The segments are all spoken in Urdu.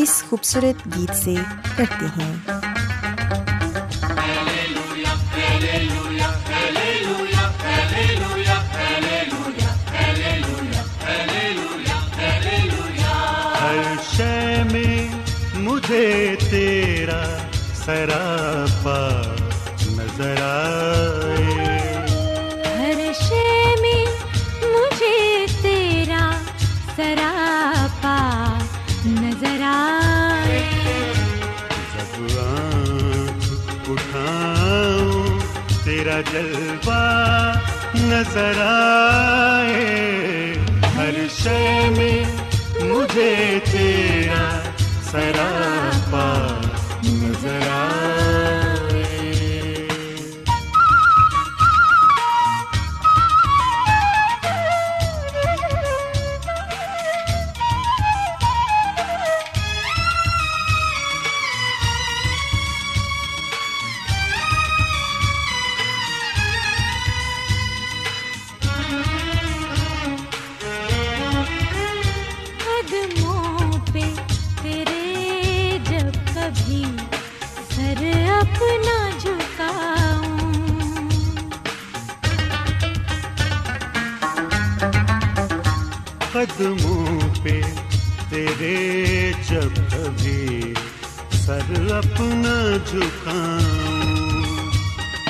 اس خوبصورت گیت سے کرتے ہیں۔ ہر شے میں مجھے تیرا سرا تیرا جلوہ نظر آئے ہر شے میں مجھے تیرا سراپا قدموں پہ تیرے جب کبھی سر اپنا جھکاؤں۔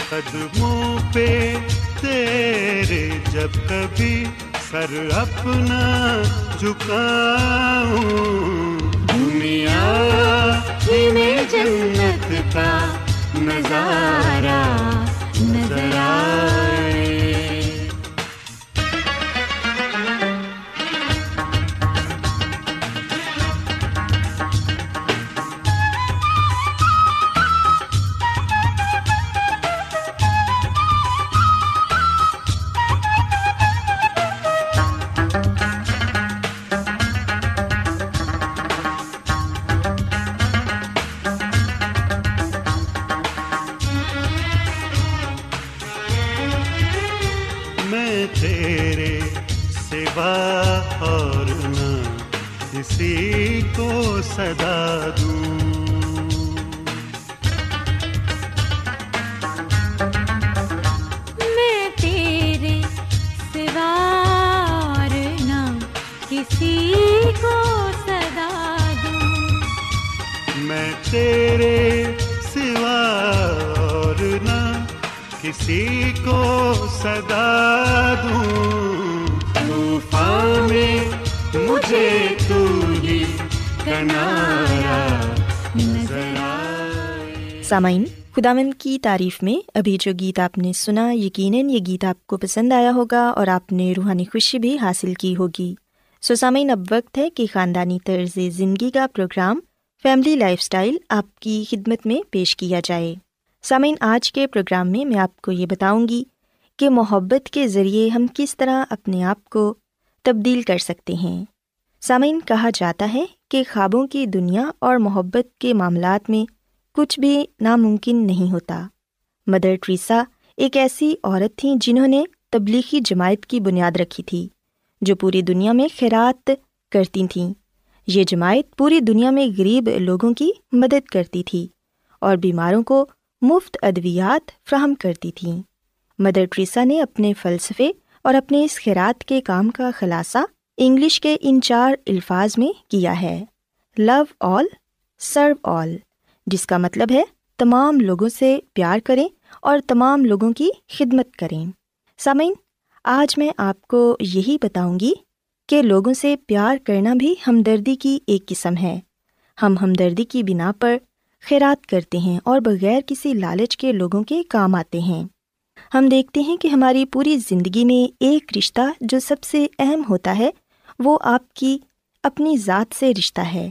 قدموں پہ تیرے جب کبھی سر اپنا جھکاؤں۔ دنیا میں جنت کا نظارہ نظر کسی کو صدا سامعین، خداوند کی تعریف میں ابھی جو گیت آپ نے سنا، یقیناً یہ گیت آپ کو پسند آیا ہوگا اور آپ نے روحانی خوشی بھی حاصل کی ہوگی۔ سو سامعین، اب وقت ہے کہ خاندانی طرز زندگی کا پروگرام فیملی لائف اسٹائل آپ کی خدمت میں پیش کیا جائے۔ سامعین، آج کے پروگرام میں میں آپ کو یہ بتاؤں گی کہ محبت کے ذریعے ہم کس طرح اپنے آپ کو تبدیل کر سکتے ہیں۔ سامعین، کہا جاتا ہے کہ خوابوں کی دنیا اور محبت کے معاملات میں کچھ بھی ناممکن نہیں ہوتا۔ مدر ٹریسا ایک ایسی عورت تھیں جنہوں نے تبلیغی جماعت کی بنیاد رکھی تھی، جو پوری دنیا میں خیرات کرتی تھیں۔ یہ جماعت پوری دنیا میں غریب لوگوں کی مدد کرتی تھی اور بیماروں کو مفت ادویات فراہم کرتی تھیں۔ مدر ٹریسا نے اپنے فلسفے اور اپنے اس خیرات کے کام کا خلاصہ انگلش کے ان چار الفاظ میں کیا ہے۔ لو آل، سرو آل۔ جس کا مطلب ہے تمام لوگوں سے پیار کریں اور تمام لوگوں کی خدمت کریں۔ سامعین، آج میں آپ کو یہی بتاؤں گی کہ لوگوں سے پیار کرنا بھی ہمدردی کی ایک قسم ہے۔ ہم ہمدردی کی بنا پر خیرات کرتے ہیں اور بغیر کسی لالچ کے لوگوں کے کام آتے ہیں۔ ہم دیکھتے ہیں کہ ہماری پوری زندگی میں ایک رشتہ جو سب سے اہم ہوتا ہے، وہ آپ کی اپنی ذات سے رشتہ ہے۔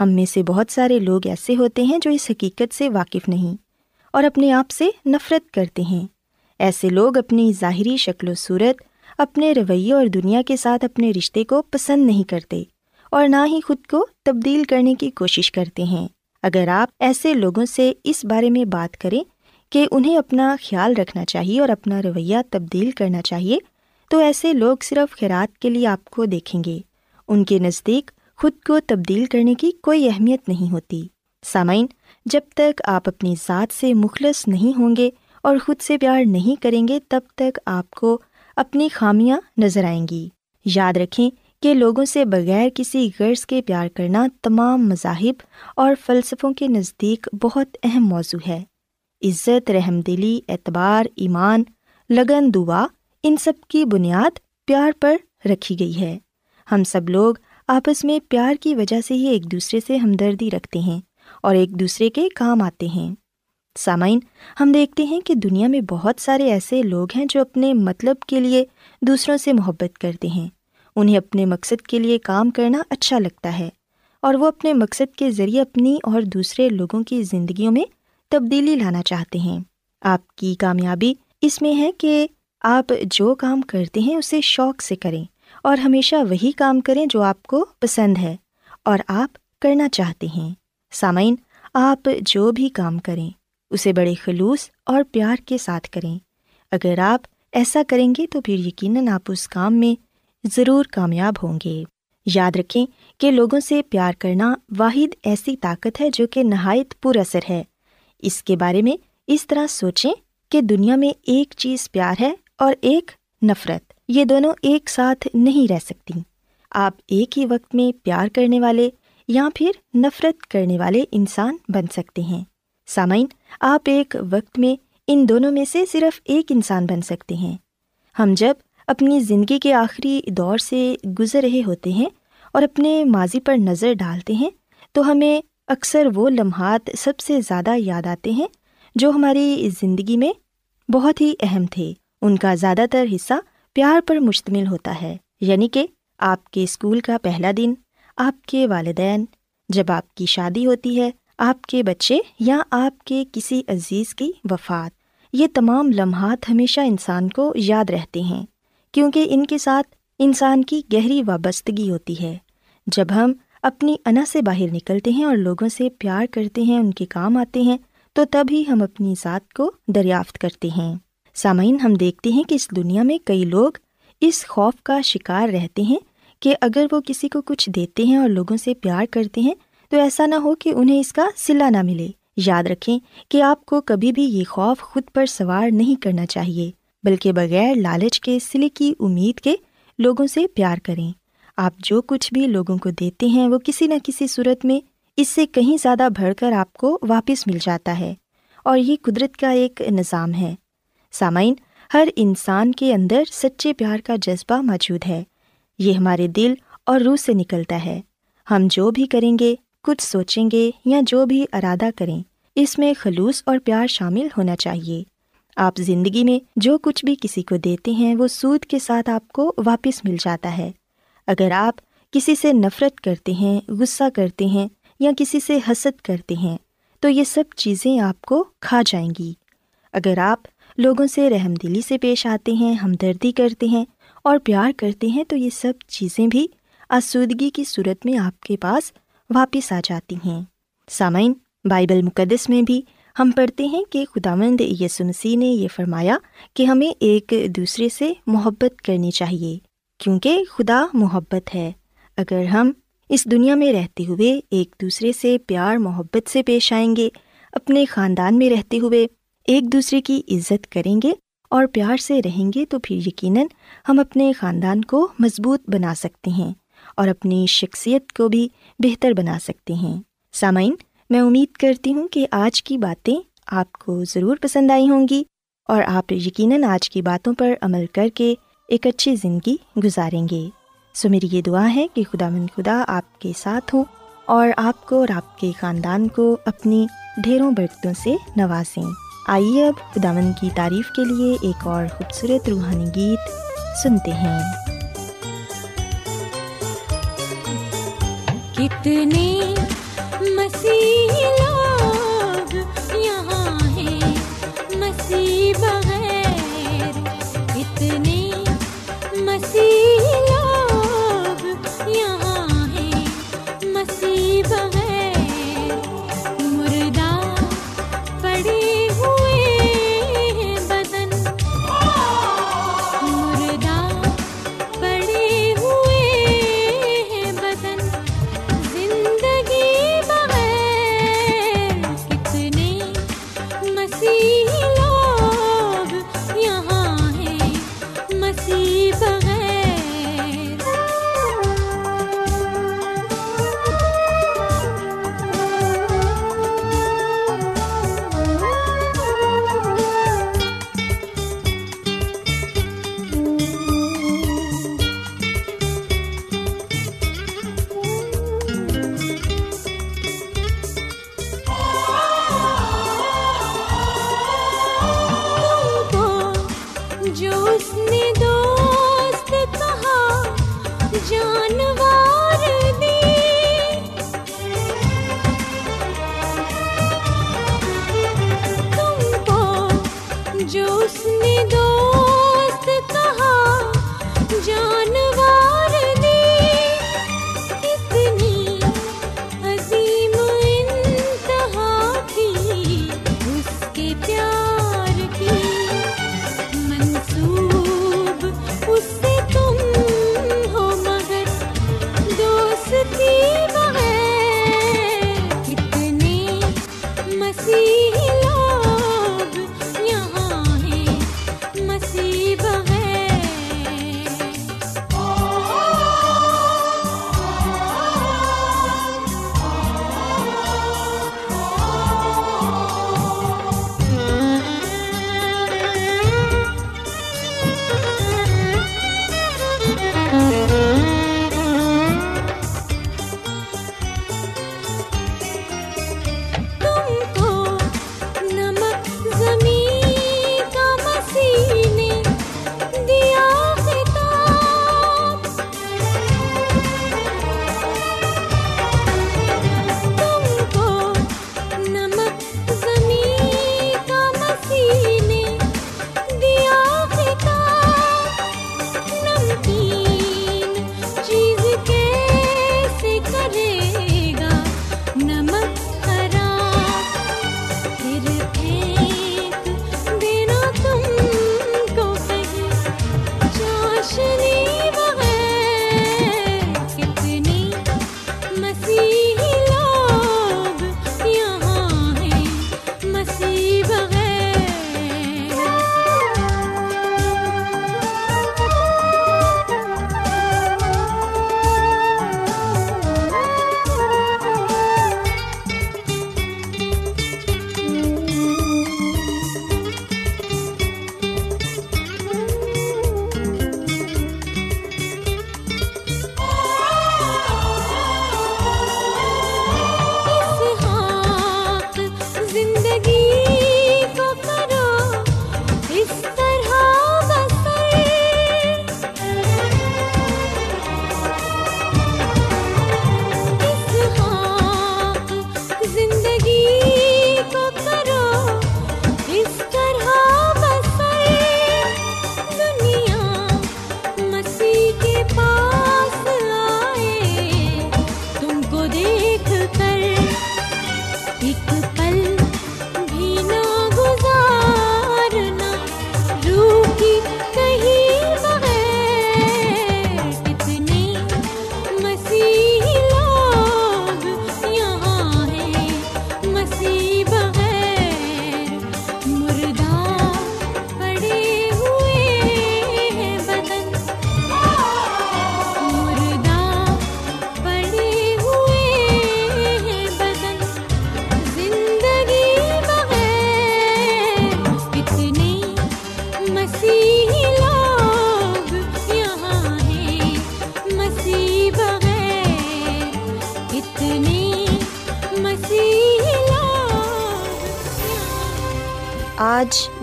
ہم میں سے بہت سارے لوگ ایسے ہوتے ہیں جو اس حقیقت سے واقف نہیں اور اپنے آپ سے نفرت کرتے ہیں۔ ایسے لوگ اپنی ظاہری شکل و صورت، اپنے رویے اور دنیا کے ساتھ اپنے رشتے کو پسند نہیں کرتے اور نہ ہی خود کو تبدیل کرنے کی کوشش کرتے ہیں۔ اگر آپ ایسے لوگوں سے اس بارے میں بات کریں کہ انہیں اپنا خیال رکھنا چاہیے اور اپنا رویہ تبدیل کرنا چاہیے، تو ایسے لوگ صرف خیرات کے لیے آپ کو دیکھیں گے۔ ان کے نزدیک خود کو تبدیل کرنے کی کوئی اہمیت نہیں ہوتی۔ سامعین، جب تک آپ اپنی ذات سے مخلص نہیں ہوں گے اور خود سے پیار نہیں کریں گے، تب تک آپ کو اپنی خامیاں نظر آئیں گی۔ یاد رکھیں کہ لوگوں سے بغیر کسی غرض کے پیار کرنا تمام مذاہب اور فلسفوں کے نزدیک بہت اہم موضوع ہے۔ عزت، رحم دلی، اعتبار، ایمان، لگن، دعا، ان سب کی بنیاد پیار پر رکھی گئی ہے۔ ہم سب لوگ آپس میں پیار کی وجہ سے ہی ایک دوسرے سے ہمدردی رکھتے ہیں اور ایک دوسرے کے کام آتے ہیں۔ سامعین، ہم دیکھتے ہیں کہ دنیا میں بہت سارے ایسے لوگ ہیں جو اپنے مطلب کے لیے دوسروں سے محبت کرتے ہیں۔ انہیں اپنے مقصد کے لیے کام کرنا اچھا لگتا ہے اور وہ اپنے مقصد کے ذریعے اپنی اور دوسرے لوگوں کی زندگیوں میں تبدیلی لانا چاہتے ہیں۔ آپ کی کامیابی اس میں ہے کہ آپ جو کام کرتے ہیں اسے شوق سے کریں۔ اور ہمیشہ وہی کام کریں جو آپ کو پسند ہے اور آپ کرنا چاہتے ہیں۔ سامعین، آپ جو بھی کام کریں، اسے بڑے خلوص اور پیار کے ساتھ کریں۔ اگر آپ ایسا کریں گے تو پھر یقیناً آپ اس کام میں ضرور کامیاب ہوں گے۔ یاد رکھیں کہ لوگوں سے پیار کرنا واحد ایسی طاقت ہے جو کہ نہایت پر اثر ہے۔ اس کے بارے میں اس طرح سوچیں کہ دنیا میں ایک چیز پیار ہے اور ایک نفرت۔ یہ دونوں ایک ساتھ نہیں رہ سکتی۔ آپ ایک ہی وقت میں پیار کرنے والے یا پھر نفرت کرنے والے انسان بن سکتے ہیں۔ سامعین، آپ ایک وقت میں ان دونوں میں سے صرف ایک انسان بن سکتے ہیں۔ ہم جب اپنی زندگی کے آخری دور سے گزر رہے ہوتے ہیں اور اپنے ماضی پر نظر ڈالتے ہیں، تو ہمیں اکثر وہ لمحات سب سے زیادہ یاد آتے ہیں جو ہماری زندگی میں بہت ہی اہم تھے۔ ان کا زیادہ تر حصہ پیار پر مشتمل ہوتا ہے یعنی کہ آپ کے اسکول کا پہلا دن، آپ کے والدین، جب آپ کی شادی ہوتی ہے، آپ کے بچے یا آپ کے کسی عزیز کی وفات۔ یہ تمام لمحات ہمیشہ انسان کو یاد رہتے ہیں، کیونکہ ان کے ساتھ انسان کی گہری وابستگی ہوتی ہے۔ جب ہم اپنی انا سے باہر نکلتے ہیں اور لوگوں سے پیار کرتے ہیں، ان کے کام آتے ہیں، تو تب ہی ہم اپنی ذات کو دریافت کرتے ہیں۔ سامعین، ہم دیکھتے ہیں کہ اس دنیا میں کئی لوگ اس خوف کا شکار رہتے ہیں کہ اگر وہ کسی کو کچھ دیتے ہیں اور لوگوں سے پیار کرتے ہیں، تو ایسا نہ ہو کہ انہیں اس کا صلہ نہ ملے۔ یاد رکھیں کہ آپ کو کبھی بھی یہ خوف خود پر سوار نہیں کرنا چاہیے، بلکہ بغیر لالچ کے سلے کی امید کے لوگوں سے پیار کریں۔ آپ جو کچھ بھی لوگوں کو دیتے ہیں، وہ کسی نہ کسی صورت میں اس سے کہیں زیادہ بڑھ کر آپ کو واپس مل جاتا ہے۔ اور یہ قدرت کا ایک نظام ہے۔ سامعین، ہر انسان کے اندر سچے پیار کا جذبہ موجود ہے۔ یہ ہمارے دل اور روح سے نکلتا ہے۔ ہم جو بھی کریں گے، کچھ سوچیں گے یا جو بھی ارادہ کریں، اس میں خلوص اور پیار شامل ہونا چاہیے۔ آپ زندگی میں جو کچھ بھی کسی کو دیتے ہیں، وہ سود کے ساتھ آپ کو واپس مل جاتا ہے۔ اگر آپ کسی سے نفرت کرتے ہیں، غصہ کرتے ہیں یا کسی سے حسد کرتے ہیں، تو یہ سب چیزیں آپ کو کھا جائیں گی۔ اگر آپ لوگوں سے رحم دلی سے پیش آتے ہیں، ہمدردی کرتے ہیں اور پیار کرتے ہیں، تو یہ سب چیزیں بھی آسودگی کی صورت میں آپ کے پاس واپس آ جاتی ہیں۔ سامعین، بائبل مقدس میں بھی ہم پڑھتے ہیں کہ خداوند یسو مسیح نے یہ فرمایا کہ ہمیں ایک دوسرے سے محبت کرنی چاہیے، کیونکہ خدا محبت ہے۔ اگر ہم اس دنیا میں رہتے ہوئے ایک دوسرے سے پیار محبت سے پیش آئیں گے، اپنے خاندان میں رہتے ہوئے ایک دوسرے کی عزت کریں گے اور پیار سے رہیں گے تو پھر یقیناً ہم اپنے خاندان کو مضبوط بنا سکتے ہیں اور اپنی شخصیت کو بھی بہتر بنا سکتے ہیں۔ سامعین، میں امید کرتی ہوں کہ آج کی باتیں آپ کو ضرور پسند آئی ہوں گی اور آپ یقیناً آج کی باتوں پر عمل کر کے ایک اچھی زندگی گزاریں گے۔ سو میری یہ دعا ہے کہ خدا من خدا آپ کے ساتھ ہوں اور آپ کو اور آپ کے خاندان کو اپنی ڈھیروں برکتوں سے نوازیں۔ آئیے اب خداون کی تعریف کے لیے ایک اور خوبصورت روحانی گیت سنتے ہیں۔ کتنے مسیح لوگ یہاں ہیں، مسیح بغیر اتنے مسیح نصیب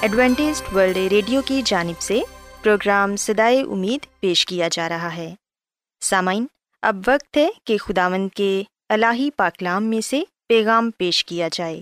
Adventist world radio کی جانب سے پروگرام سدائے امید پیش کیا جا رہا ہے۔ سامعین، اب وقت ہے کہ خداوند کے الہی پاکلام میں سے پیغام پیش کیا جائے۔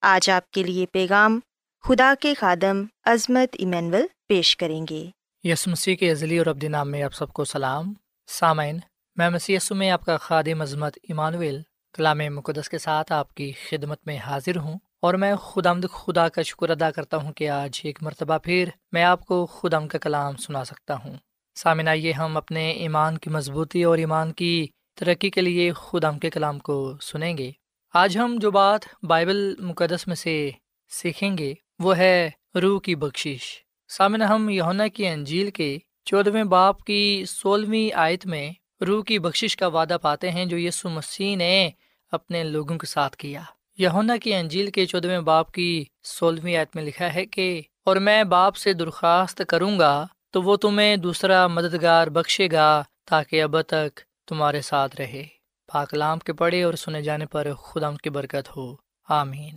آج آپ کے لیے پیغام خدا کے خادم عظمت ایمینول پیش کریں گے۔ یس مسیح کے عزلی اور ابدی نام میں آپ سب کو سلام۔ سامعین، میں مسی میں آپ کا خادم عظمت ایمانویل کلام مقدس کے ساتھ آپ کی خدمت میں حاضر ہوں۔ اور میں خدا خدا کا شکر ادا کرتا ہوں کہ آج ایک مرتبہ پھر میں آپ کو خدم کا کلام سنا سکتا ہوں۔ سامن آئیے ہم اپنے ایمان کی مضبوطی اور ایمان کی ترقی کے لیے خدم کے کلام کو سنیں گے۔ آج ہم جو بات بائبل مقدس میں سے سیکھیں گے وہ ہے روح کی بخشش۔ سامن ہم یونا کی انجیل کے چودھویں باپ کی سولہویں آیت میں روح کی بخشش کا وعدہ پاتے ہیں جو یسو مسیح نے اپنے لوگوں کے ساتھ کیا۔ یونا کی انجیل کے چودھویں باپ کی سولہویں آیت میں لکھا ہے کہ، اور میں باپ سے درخواست کروں گا تو وہ تمہیں دوسرا مددگار بخشے گا تاکہ اب تک تمہارے ساتھ رہے۔ پاکلام کے پڑھے اور سنے جانے پر خدا کی برکت ہو۔ آمین۔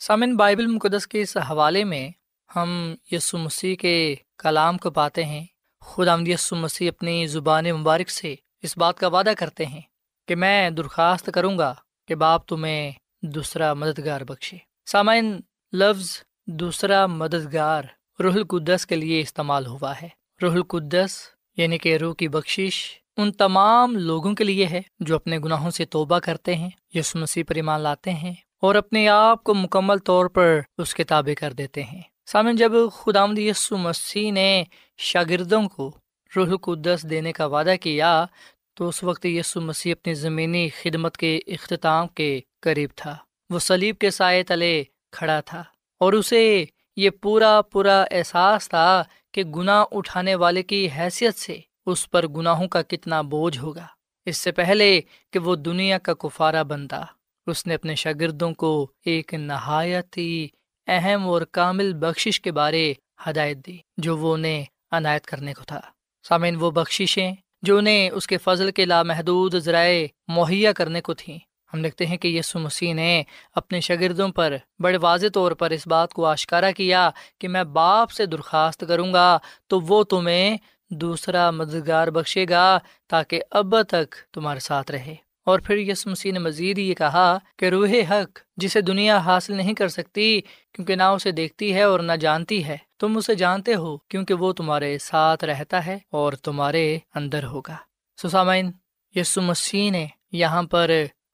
سامن بائبل مقدس کے اس حوالے میں ہم یسو مسیح کے کلام کو پاتے ہیں۔ خدا یسو مسیح اپنی زبان مبارک سے اس بات کا وعدہ کرتے ہیں کہ میں درخواست کروں گا کہ باپ تمہیں دوسرا مددگار بخشے۔ سامعین، لفظ دوسرا مددگار روح القدس کے لیے استعمال ہوا ہے۔ روح القدس یعنی کہ روح کی بخشش ان تمام لوگوں کے لیے ہے جو اپنے گناہوں سے توبہ کرتے ہیں یس مسیح پر ایمان لاتے ہیں اور اپنے آپ کو مکمل طور پر اس کے تابع کر دیتے ہیں۔ سامن جب خدا یسو مسیح نے شاگردوں کو روح القدس دینے کا وعدہ کیا تو اس وقت یسو مسیح اپنی زمینی خدمت کے اختتام کے قریب تھا۔ وہ سلیب کے سائے تلے کھڑا تھا اور اسے یہ پورا پورا احساس تھا کہ گناہ اٹھانے والے کی حیثیت سے اس پر گناہوں کا کتنا بوجھ ہوگا۔ اس سے پہلے کہ وہ دنیا کا کفارہ بنتا، اس نے اپنے شاگردوں کو ایک نہایت ہی اہم اور کامل بخشش کے بارے ہدایت دی، جو وہ انہیں عنایت کرنے کو تھا۔ سامعین، وہ بخشیں جو انہیں اس کے فضل کے لامحدود ذرائع مہیا کرنے کو تھیں۔ ہم دیکھتے ہیں کہ یسو مسیح نے اپنے شاگردوں پر بڑے واضح طور پر اس بات کو آشکارا کیا کہ میں باپ سے درخواست کروں گا تو وہ تمہیں دوسرا مددگار بخشے گا تاکہ اب تک تمہارے ساتھ رہے۔ اور پھر یس مسیح نے مزید یہ کہا کہ روح حق جسے دنیا حاصل نہیں کر سکتی کیونکہ نہ اسے دیکھتی ہے اور نہ جانتی ہے، تم اسے جانتے ہو کیونکہ وہ تمہارے ساتھ رہتا ہے اور تمہارے اندر ہوگا۔ سسامین یسو مسیح نے یہاں پر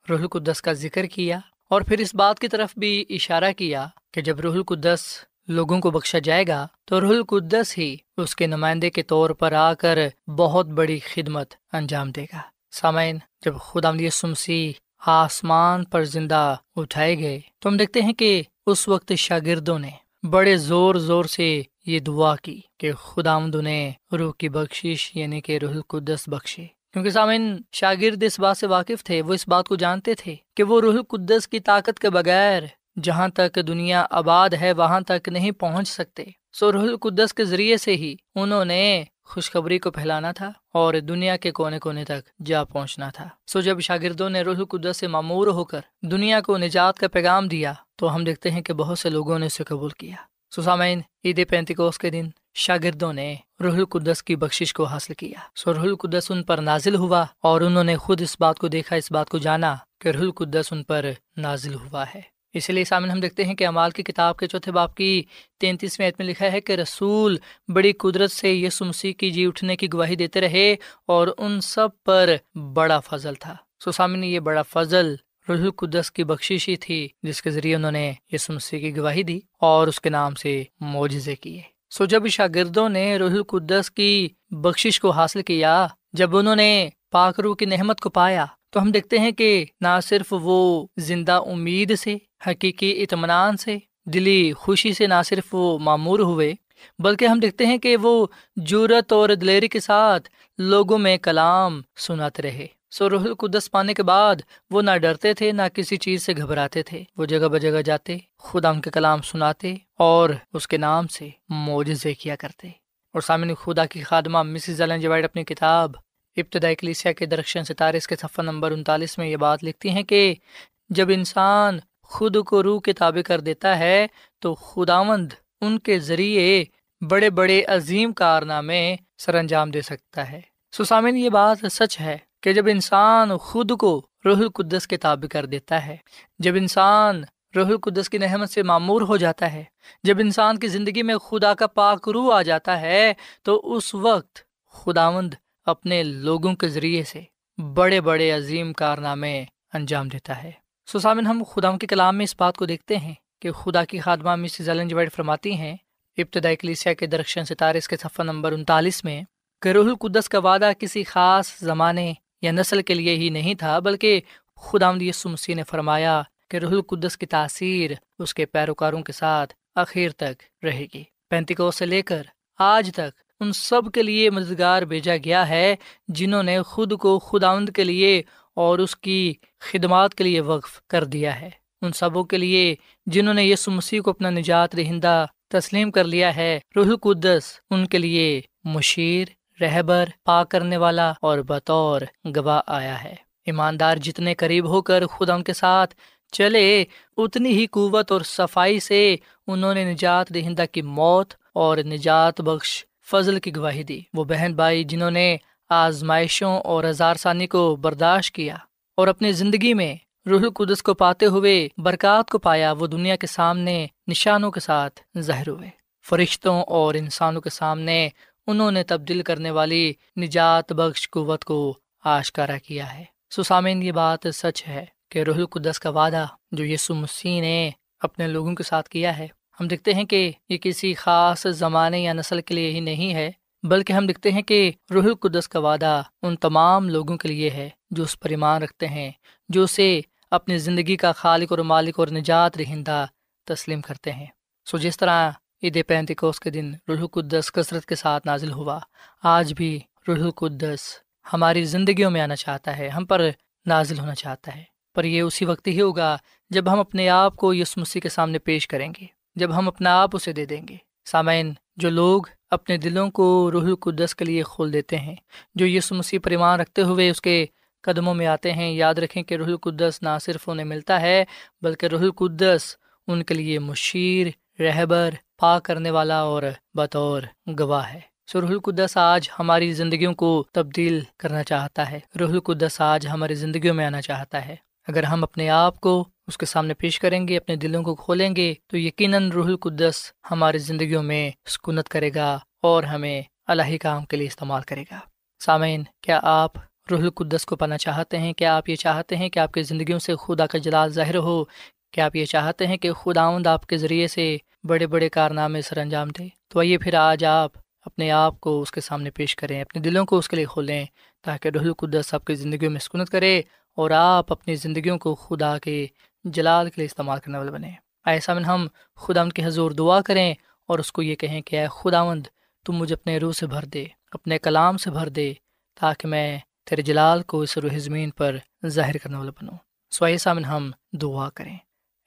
روح القدس کا ذکر کیا اور پھر اس بات کی طرف بھی اشارہ کیا کہ جب روح القدس لوگوں کو بخشا جائے گا تو روح القدس ہی اس کے نمائندے کے طور پر آ کر بہت بڑی خدمت انجام دے گا۔ سامعین جب خدا سمسی آسمان پر زندہ اٹھائے گئے تو ہم دیکھتے ہیں کہ اس وقت شاگردوں نے بڑے زور زور سے یہ دعا کی کہ خدا نے روح کی بخشش یعنی کہ روح القدس بخشے۔ کیونکہ سامعین، شاگرد اس بات سے واقف تھے، وہ اس بات کو جانتے تھے کہ وہ روح القدس کی طاقت کے بغیر جہاں تک دنیا آباد ہے، وہاں تک نہیں پہنچ سکتے۔ سو روح القدس کے ذریعے سے ہی انہوں نے خوشخبری کو پھیلانا تھا اور دنیا کے کونے کونے تک جا پہنچنا تھا۔ سو جب شاگردوں نے روح القدس سے معمور ہو کر دنیا کو نجات کا پیغام دیا تو ہم دیکھتے ہیں کہ بہت سے لوگوں نے اسے قبول کیا۔ سسامین عید پینتکوس کے دن شاگردوں نے روح القدس کی بخشش کو حاصل کیا۔ سو روح القدس ان پر نازل ہوا اور انہوں نے خود اس بات کو دیکھا، اس بات کو جانا کہ روح القدس ان پر نازل ہوا ہے۔ اسی لیے سامنے ہم دیکھتے ہیں کہ امال کی کتاب کے چوتھے باپ کی تینتیسویں عید میں لکھا ہے کہ رسول بڑی قدرت سے یسو مسیح کی جی اٹھنے کی گواہی دیتے رہے اور ان سب پر بڑا فضل تھا۔ سو سامنے یہ بڑا فضل روح القدس کی بخشش ہی تھی، جس کے ذریعے انہوں نے یسو مسیح کی گواہی دی اور اس کے نام سے معجزے کیے۔ سو جب شاگردوں نے روح القدس کی بخشش کو حاصل کیا، جب انہوں نے پاکرو کی نحمت کو پایا تو ہم دیکھتے ہیں کہ نہ صرف وہ زندہ امید سے، حقیقی اطمینان سے، دلی خوشی سے نہ صرف وہ معمور ہوئے، بلکہ ہم دیکھتے ہیں کہ وہ جورت اور دلیری کے ساتھ لوگوں میں کلام سناتے رہے۔ سو روح القدس پانے کے بعد وہ نہ ڈرتے تھے، نہ کسی چیز سے گھبراتے تھے۔ وہ جگہ بجگہ جاتے، خدا ان کے کلام سناتے اور اس کے نام سے معجزے کیا کرتے۔ اور سامنے خدا کی خادمہ مسز ایلن جوائڈ اپنی کتاب ابتدائی کلیسیا کے درخشن ستارے اس کے صفحہ نمبر انتالیس میں یہ بات لکھتی ہیں کہ جب انسان خود کو روح کے تابع کر دیتا ہے تو خداوند ان کے ذریعے بڑے بڑے عظیم کارنامے سر انجام دے سکتا ہے۔ سسامن یہ بات سچ ہے کہ جب انسان خود کو روح القدس کے تابع کر دیتا ہے، جب انسان روح القدس کی نحمت سے معمور ہو جاتا ہے، جب انسان کی زندگی میں خدا کا پاک روح آ جاتا ہے، تو اس وقت خداوند اپنے لوگوں کے ذریعے سے بڑے بڑے عظیم کارنامے انجام دیتا ہے۔ سسامن ہم خدا کے کلام میں اس بات کو دیکھتے ہیں کہ خدا کی خادمہ مسز ایلن جوائڈ فرماتی ہیں، ابتدائی کلیسیا کے درخشن ستارے اس کے صفحہ نمبر انتالیس میں کہ روح القدس کا وعدہ کسی خاص زمانے یا نسل کے لیے ہی نہیں تھا، بلکہ خدا مسیح نے فرمایا کہ روح القدس کی تاثیر اس کے پیروکاروں کے ساتھ اخیر تک رہے گی۔ پینتیکو سے لے کر آج تک ان سب کے لیے مددگار بھیجا گیا ہے جنہوں نے خود کو خداوند کے لیے اور اس کی خدمات کے لیے وقف کر دیا ہے۔ ان سبوں کے لیے جنہوں نے یسو مسیح کو اپنا نجات رہندہ تسلیم کر لیا ہے، روح القدس ان کے لیے مشیر، رہبر پا کرنے والا اور بطور گواہ آیا ہے۔ ایماندار جتنے قریب ہو کر خدا ان کے ساتھ چلے، اتنی ہی قوت اور صفائی سے انہوں نے نجات دہندہ کی موت اور نجات بخش فضل کی گواہی دی۔ وہ بہن بھائی جنہوں نے آزمائشوں اور ہزار ثانی کو برداشت کیا اور اپنی زندگی میں روح القدس کو پاتے ہوئے برکات کو پایا، وہ دنیا کے سامنے نشانوں کے ساتھ ظاہر ہوئے۔ فرشتوں اور انسانوں کے سامنے انہوں نے تبدیل کرنے والی نجات بخش قوت کو آشکارا کیا ہے۔ سسامین یہ بات سچ ہے کہ روح القدس کا وعدہ جو یسو مسیح نے اپنے لوگوں کے ساتھ کیا ہے ہم دیکھتے ہیں کہ یہ کسی خاص زمانے یا نسل کے لیے ہی نہیں ہے، بلکہ ہم دیکھتے ہیں کہ روح القدس کا وعدہ ان تمام لوگوں کے لیے ہے جو اس پر ایمان رکھتے ہیں، جو اسے اپنی زندگی کا خالق اور مالک اور نجات رہندہ تسلیم کرتے ہیں۔ سو جس طرح عید پینتکوس کے دن روح القدس کثرت کے ساتھ نازل ہوا، آج بھی روح القدس ہماری زندگیوں میں آنا چاہتا ہے، ہم پر نازل ہونا چاہتا ہے۔ پر یہ اسی وقت ہی ہوگا جب ہم اپنے آپ کو یس مسیح کے سامنے پیش کریں گے۔ جب ہم اپنا آپ اسے دے دیں گے۔ سامعین، جو لوگ اپنے دلوں کو روح القدس کے لیے کھول دیتے ہیں، جو یس مسیح پر ایمان رکھتے ہوئے اس کے قدموں میں آتے ہیں، یاد رکھیں کہ روح القدس نہ صرف انہیں ملتا ہے، بلکہ روح القدس ان کے لیے مشیر، رہبر پا کرنے والا اور بطور گواہ ہے۔ سو روح القدس آج ہماری زندگیوں کو تبدیل کرنا چاہتا ہے۔ روح القدس آج ہماری زندگیوں میں آنا چاہتا ہے۔ اگر ہم اپنے آپ کو اس کے سامنے پیش کریں گے، اپنے دلوں کو کھولیں گے، تو یقیناً روح القدس ہماری زندگیوں میں سکونت کرے گا اور ہمیں الہی کام کے لیے استعمال کرے گا۔ سامعین، کیا آپ روح القدس کو پانا چاہتے ہیں؟ کیا آپ یہ چاہتے ہیں کہ آپ کی زندگیوں سے خدا کا جلال ظاہر ہو؟ کیا آپ یہ چاہتے ہیں کہ خدا آمد آپ کے ذریعے سے بڑے بڑے کارنامے سر انجام دے؟ تو آئیے پھر آج آپ اپنے آپ کو اس کے سامنے پیش کریں، اپنے دلوں کو اس کے لیے کھولیں تاکہ رح القدس آپ کی زندگیوں میں سکونت کرے اور آپ اپنی زندگیوں کو خدا کے جلال کے لیے استعمال کرنے والے بنیں۔ ایسا میں ہم خدا کی حضور دعا کریں اور اس کو یہ کہیں کہ اے خداوند تم مجھے اپنے روح سے بھر دے، اپنے کلام سے بھر دے، تاکہ میں تیرے جلال کو اس روح زمین پر ظاہر کرنے والا بنوں۔ سو ایسا میں ہم دعا کریں۔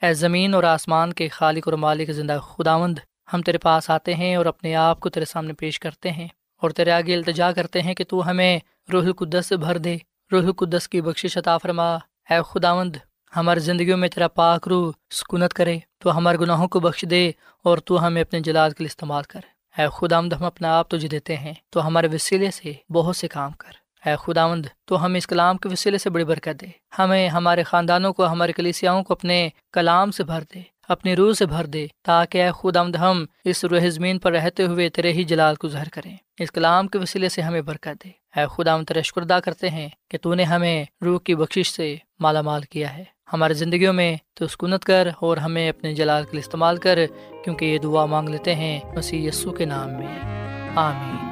اے زمین اور آسمان کے خالق اور مالک زندہ خداوند، ہم تیرے پاس آتے ہیں اور اپنے آپ کو تیرے سامنے پیش کرتے ہیں اور تیرے آگے التجا کرتے ہیں کہ تو ہمیں روح القدس سے بھر دے۔ روح القدس کی بخش عطا فرما۔ اے خداوند، ہماری زندگیوں میں تیرا پاک روح سکونت کرے۔ تو ہمارے گناہوں کو بخش دے اور تو ہمیں اپنے جلال کے لیے استعمال کر۔ اے خدا ہم اپنا آپ تجھے دیتے ہیں۔ تو ہمارے وسیلے سے بہت سے کام کر۔ اے خداوند، تو ہمیں اس کلام کے وسیلے سے بڑی برکت دے۔ ہمیں ہمارے خاندانوں کو، ہمارے کلیسیاؤں کو اپنے کلام سے بھر دے۔ اپنی روح سے بھر دے تاکہ اے خداوند ہم اس روح زمین پر رہتے ہوئے تیرے ہی جلال کو ظاہر کریں۔ اس کلام کے وسیلے سے ہمیں برکت دے۔ اے خداوند تیرے شکردہ کرتے ہیں کہ تو نے ہمیں روح کی بخشش سے مالا مال کیا ہے۔ ہماری زندگیوں میں تو سکونت کر اور ہمیں اپنے جلال کے لیے استعمال کر کیونکہ یہ دعا مانگ لیتے ہیں مسیح یسو کے نام میں۔ آمین۔